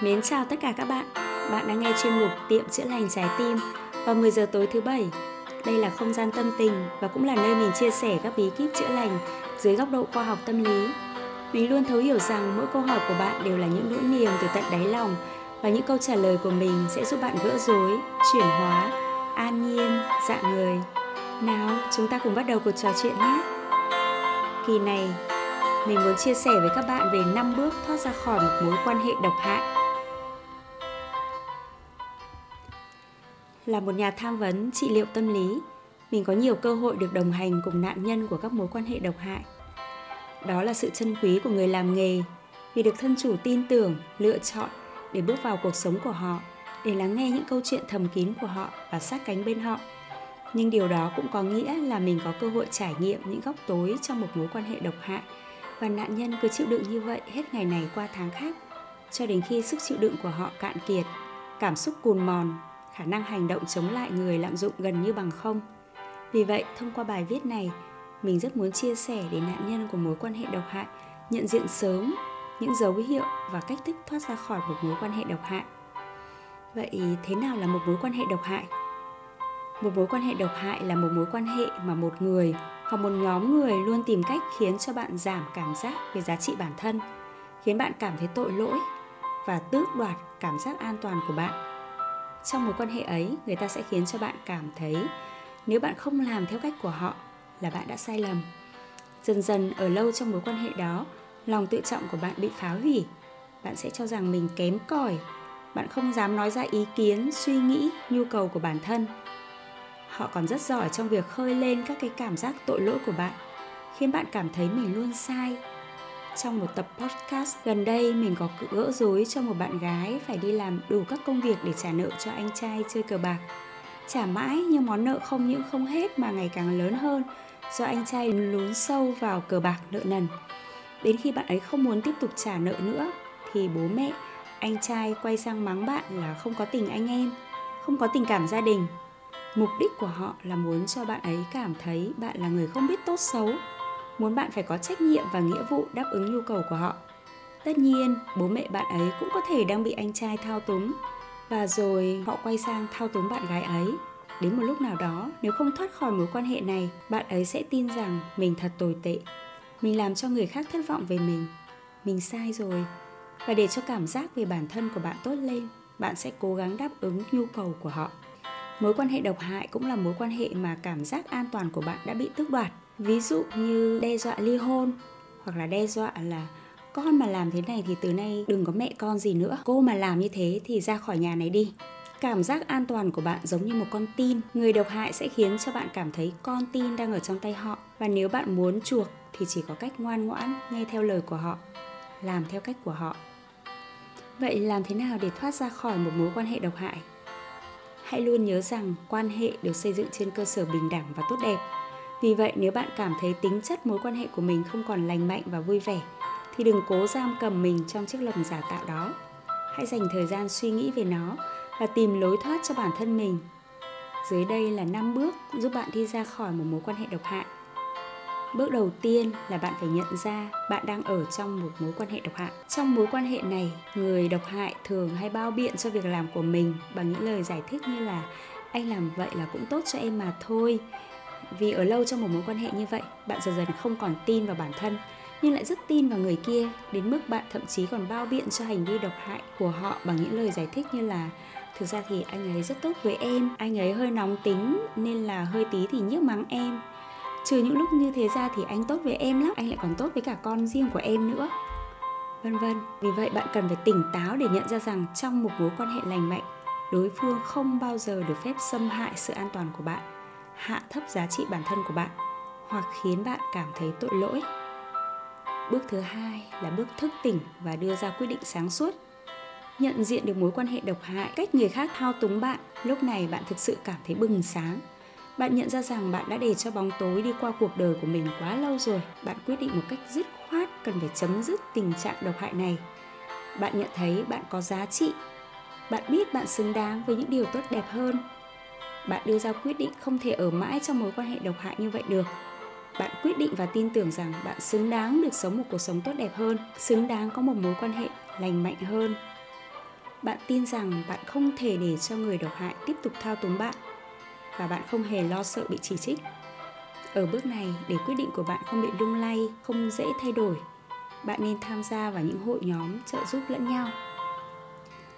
Mến chào tất cả các bạn. Bạn đang nghe chuyên mục Tiệm chữa lành trái tim vào 10 giờ tối thứ bảy. Đây là không gian tâm tình và cũng là nơi mình chia sẻ các bí kíp chữa lành dưới góc độ khoa học tâm lý. Mình luôn thấu hiểu rằng mỗi câu hỏi của bạn đều là những nỗi niềm từ tận đáy lòng và những câu trả lời của mình sẽ giúp bạn gỡ rối, chuyển hóa, an nhiên, dạng người. Nào, chúng ta cùng bắt đầu cuộc trò chuyện nhé. Kỳ này, mình muốn chia sẻ với các bạn về 5 bước thoát ra khỏi một mối quan hệ độc hại. Là một nhà tham vấn trị liệu tâm lý, mình có nhiều cơ hội được đồng hành cùng nạn nhân của các mối quan hệ độc hại. Đó là sự chân quý của người làm nghề vì được thân chủ tin tưởng, lựa chọn để bước vào cuộc sống của họ, để lắng nghe những câu chuyện thầm kín của họ và sát cánh bên họ. Nhưng điều đó cũng có nghĩa là mình có cơ hội trải nghiệm những góc tối trong một mối quan hệ độc hại và nạn nhân cứ chịu đựng như vậy hết ngày này qua tháng khác cho đến khi sức chịu đựng của họ cạn kiệt, cảm xúc cùn mòn khả năng hành động chống lại người lạm dụng gần như bằng không. Vì vậy, thông qua bài viết này, mình rất muốn chia sẻ đến nạn nhân của mối quan hệ độc hại nhận diện sớm những dấu hiệu và cách thức thoát ra khỏi một mối quan hệ độc hại. Vậy thế nào là một mối quan hệ độc hại? Một mối quan hệ độc hại là một mối quan hệ mà một người hoặc một nhóm người luôn tìm cách khiến cho bạn giảm cảm giác về giá trị bản thân, khiến bạn cảm thấy tội lỗi và tước đoạt cảm giác an toàn của bạn trong mối quan hệ ấy, người ta sẽ khiến cho bạn cảm thấy nếu bạn không làm theo cách của họ là bạn đã sai lầm. Dần dần, ở lâu trong mối quan hệ đó, lòng tự trọng của bạn bị phá hủy. Bạn sẽ cho rằng mình kém cỏi. Bạn không dám nói ra ý kiến, suy nghĩ, nhu cầu của bản thân. Họ còn rất giỏi trong việc khơi lên các cái cảm giác tội lỗi của bạn, khiến bạn cảm thấy mình luôn sai trong một tập podcast gần đây, mình có gỡ rối cho một bạn gái phải đi làm đủ các công việc để trả nợ cho anh trai chơi cờ bạc. Trả mãi nhưng món nợ không những không hết mà ngày càng lớn hơn, do anh trai lún sâu vào cờ bạc nợ nần. Đến khi bạn ấy không muốn tiếp tục trả nợ nữa, thì bố mẹ, anh trai quay sang mắng bạn là không có tình anh em, không có tình cảm gia đình. Mục đích của họ là muốn cho bạn ấy cảm thấy bạn là người không biết tốt xấu muốn bạn phải có trách nhiệm và nghĩa vụ đáp ứng nhu cầu của họ. Tất nhiên, bố mẹ bạn ấy cũng có thể đang bị anh trai thao túng. Và rồi họ quay sang thao túng bạn gái ấy. Đến một lúc nào đó, nếu không thoát khỏi mối quan hệ này, bạn ấy sẽ tin rằng mình thật tồi tệ. Mình làm cho người khác thất vọng về mình. Mình sai rồi. Và để cho cảm giác về bản thân của bạn tốt lên, bạn sẽ cố gắng đáp ứng nhu cầu của họ. Mối quan hệ độc hại cũng là mối quan hệ mà cảm giác an toàn của bạn đã bị tước đoạt ví dụ như đe dọa ly hôn, hoặc là đe dọa là con mà làm thế này thì từ nay đừng có mẹ con gì nữa. Cô mà làm như thế thì ra khỏi nhà này đi. Cảm giác an toàn của bạn giống như một con tin. Người độc hại sẽ khiến cho bạn cảm thấy con tin đang ở trong tay họ. Và nếu bạn muốn chuộc thì chỉ có cách ngoan ngoãn nghe theo lời của họ, làm theo cách của họ. Vậy làm thế nào để thoát ra khỏi một mối quan hệ độc hại? Hãy luôn nhớ rằng quan hệ được xây dựng trên cơ sở bình đẳng và tốt đẹp vì vậy nếu bạn cảm thấy tính chất mối quan hệ của mình không còn lành mạnh và vui vẻ thì đừng cố giam cầm mình trong chiếc lồng giả tạo đó. Hãy dành thời gian suy nghĩ về nó và tìm lối thoát cho bản thân mình. Dưới đây là 5 bước giúp bạn đi ra khỏi một mối quan hệ độc hại. Bước đầu tiên là bạn phải nhận ra bạn đang ở trong một mối quan hệ độc hại. Trong mối quan hệ này, người độc hại thường hay bao biện cho việc làm của mình bằng những lời giải thích như là anh làm vậy là cũng tốt cho em mà thôi vì ở lâu trong một mối quan hệ như vậy, bạn dần dần không còn tin vào bản thân, nhưng lại rất tin vào người kia, đến mức bạn thậm chí còn bao biện cho hành vi độc hại của họ bằng những lời giải thích như là, thực ra thì anh ấy rất tốt với em, anh ấy hơi nóng tính nên là hơi tí thì nhức mắng em. Trừ những lúc như thế ra thì anh tốt với em lắm, anh lại còn tốt với cả con riêng của em nữa. Vân vân. Vì vậy bạn cần phải tỉnh táo để nhận ra rằng trong một mối quan hệ lành mạnh, đối phương không bao giờ được phép xâm hại sự an toàn của bạn hạ thấp giá trị bản thân của bạn hoặc khiến bạn cảm thấy tội lỗi. Bước thứ hai là bước thức tỉnh và đưa ra quyết định sáng suốt. Nhận diện được mối quan hệ độc hại cách người khác thao túng bạn, lúc này bạn thực sự cảm thấy bừng sáng. Bạn nhận ra rằng bạn đã để cho bóng tối đi qua cuộc đời của mình quá lâu rồi. Bạn quyết định một cách dứt khoát cần phải chấm dứt tình trạng độc hại này. Bạn nhận thấy bạn có giá trị. Bạn biết bạn xứng đáng với những điều tốt đẹp hơn bạn đưa ra quyết định không thể ở mãi trong mối quan hệ độc hại như vậy được. Bạn quyết định và tin tưởng rằng bạn xứng đáng được sống một cuộc sống tốt đẹp hơn, xứng đáng có một mối quan hệ lành mạnh hơn. Bạn tin rằng bạn không thể để cho người độc hại tiếp tục thao túng bạn và bạn không hề lo sợ bị chỉ trích. Ở bước này, để quyết định của bạn không bị lung lay, không dễ thay đổi, bạn nên tham gia vào những hội nhóm trợ giúp lẫn nhau.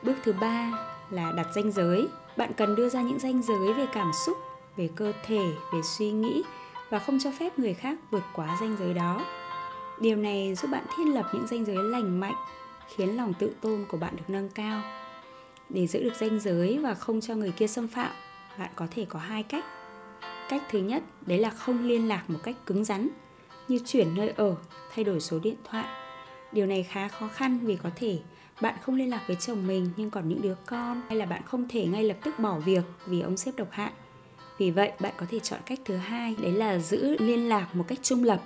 Bước thứ ba là đặt ranh giới bạn cần đưa ra những ranh giới về cảm xúc, về cơ thể, về suy nghĩ và không cho phép người khác vượt quá ranh giới đó. Điều này giúp bạn thiết lập những ranh giới lành mạnh, khiến lòng tự tôn của bạn được nâng cao. Để giữ được ranh giới và không cho người kia xâm phạm, bạn có thể có hai cách. Cách thứ nhất, đấy là không liên lạc một cách cứng rắn, như chuyển nơi ở, thay đổi số điện thoại. Điều này khá khó khăn vì có thể bạn không liên lạc với chồng mình nhưng còn những đứa con hay là bạn không thể ngay lập tức bỏ việc vì ông sếp độc hại. Vì vậy bạn có thể chọn cách thứ hai đấy là giữ liên lạc một cách trung lập.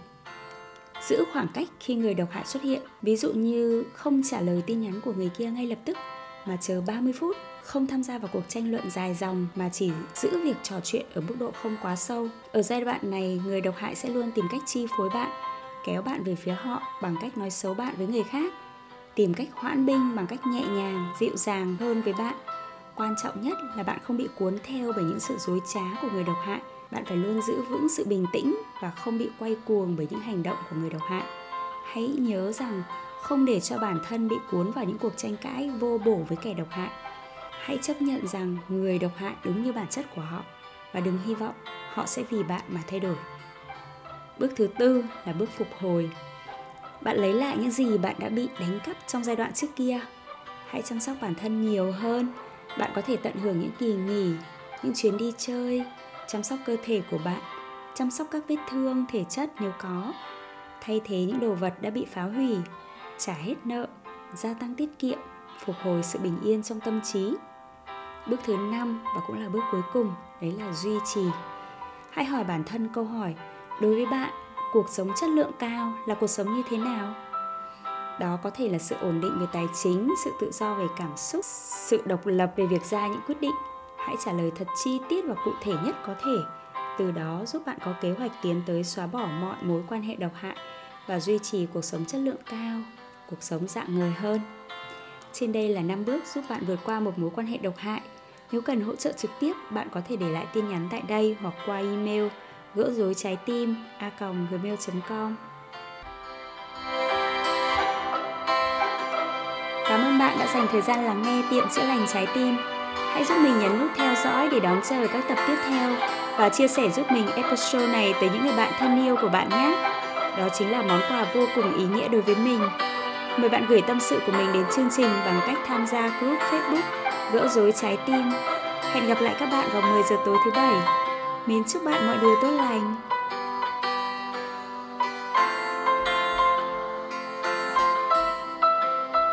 Giữ khoảng cách khi người độc hại xuất hiện. Ví dụ như không trả lời tin nhắn của người kia ngay lập tức mà chờ 30 phút không tham gia vào cuộc tranh luận dài dòng mà chỉ giữ việc trò chuyện ở mức độ không quá sâu. Ở giai đoạn này, người độc hại sẽ luôn tìm cách chi phối bạn, kéo bạn về phía họ bằng cách nói xấu bạn với người khác, tìm cách hoãn binh bằng cách nhẹ nhàng, dịu dàng hơn với bạn. Quan trọng nhất là bạn không bị cuốn theo bởi những sự dối trá của người độc hại. Bạn phải luôn giữ vững sự bình tĩnh và không bị quay cuồng bởi những hành động của người độc hại. Hãy nhớ rằng không để cho bản thân bị cuốn vào những cuộc tranh cãi vô bổ với kẻ độc hại hãy chấp nhận rằng người độc hại đúng như bản chất của họ và đừng hy vọng họ sẽ vì bạn mà thay đổi bước thứ tư là bước phục hồi bạn lấy lại những gì bạn đã bị đánh cắp trong giai đoạn trước kia. Hãy chăm sóc bản thân nhiều hơn. Bạn có thể tận hưởng những kỳ nghỉ, những chuyến đi chơi, chăm sóc cơ thể của bạn, chăm sóc các vết thương, thể chất nếu có. Thay thế những đồ vật đã bị phá hủy, trả hết nợ, gia tăng tiết kiệm, phục hồi sự bình yên trong tâm trí. Bước thứ năm, và cũng là bước cuối cùng, đấy là duy trì. Hãy hỏi bản thân câu hỏi, đối với bạn cuộc sống chất lượng cao là cuộc sống như thế nào? Đó có thể là sự ổn định về tài chính sự tự do về cảm xúc sự độc lập về việc ra những quyết định. Hãy trả lời thật chi tiết và cụ thể nhất có thể. Từ đó giúp bạn có kế hoạch tiến tới xóa bỏ mọi mối quan hệ độc hại và duy trì cuộc sống chất lượng cao cuộc sống dạng người hơn. Trên đây là 5 bước giúp bạn vượt qua một mối quan hệ độc hại. Nếu cần hỗ trợ trực tiếp, bạn có thể để lại tin nhắn tại đây hoặc qua email gỡ rối trái tim, a gmail.com Cảm ơn bạn đã dành thời gian lắng nghe tiệm chữa lành trái tim. Hãy giúp mình nhấn nút theo dõi để đón chờ các tập tiếp theo và chia sẻ giúp mình episode này tới những người bạn thân yêu của bạn nhé. Đó chính là món quà vô cùng ý nghĩa đối với mình. Mời bạn gửi tâm sự của mình đến chương trình bằng cách tham gia group Facebook Gỡ rối trái tim. Hẹn gặp lại các bạn vào 10 giờ tối thứ bảy. Mến chúc bạn mọi điều tốt lành.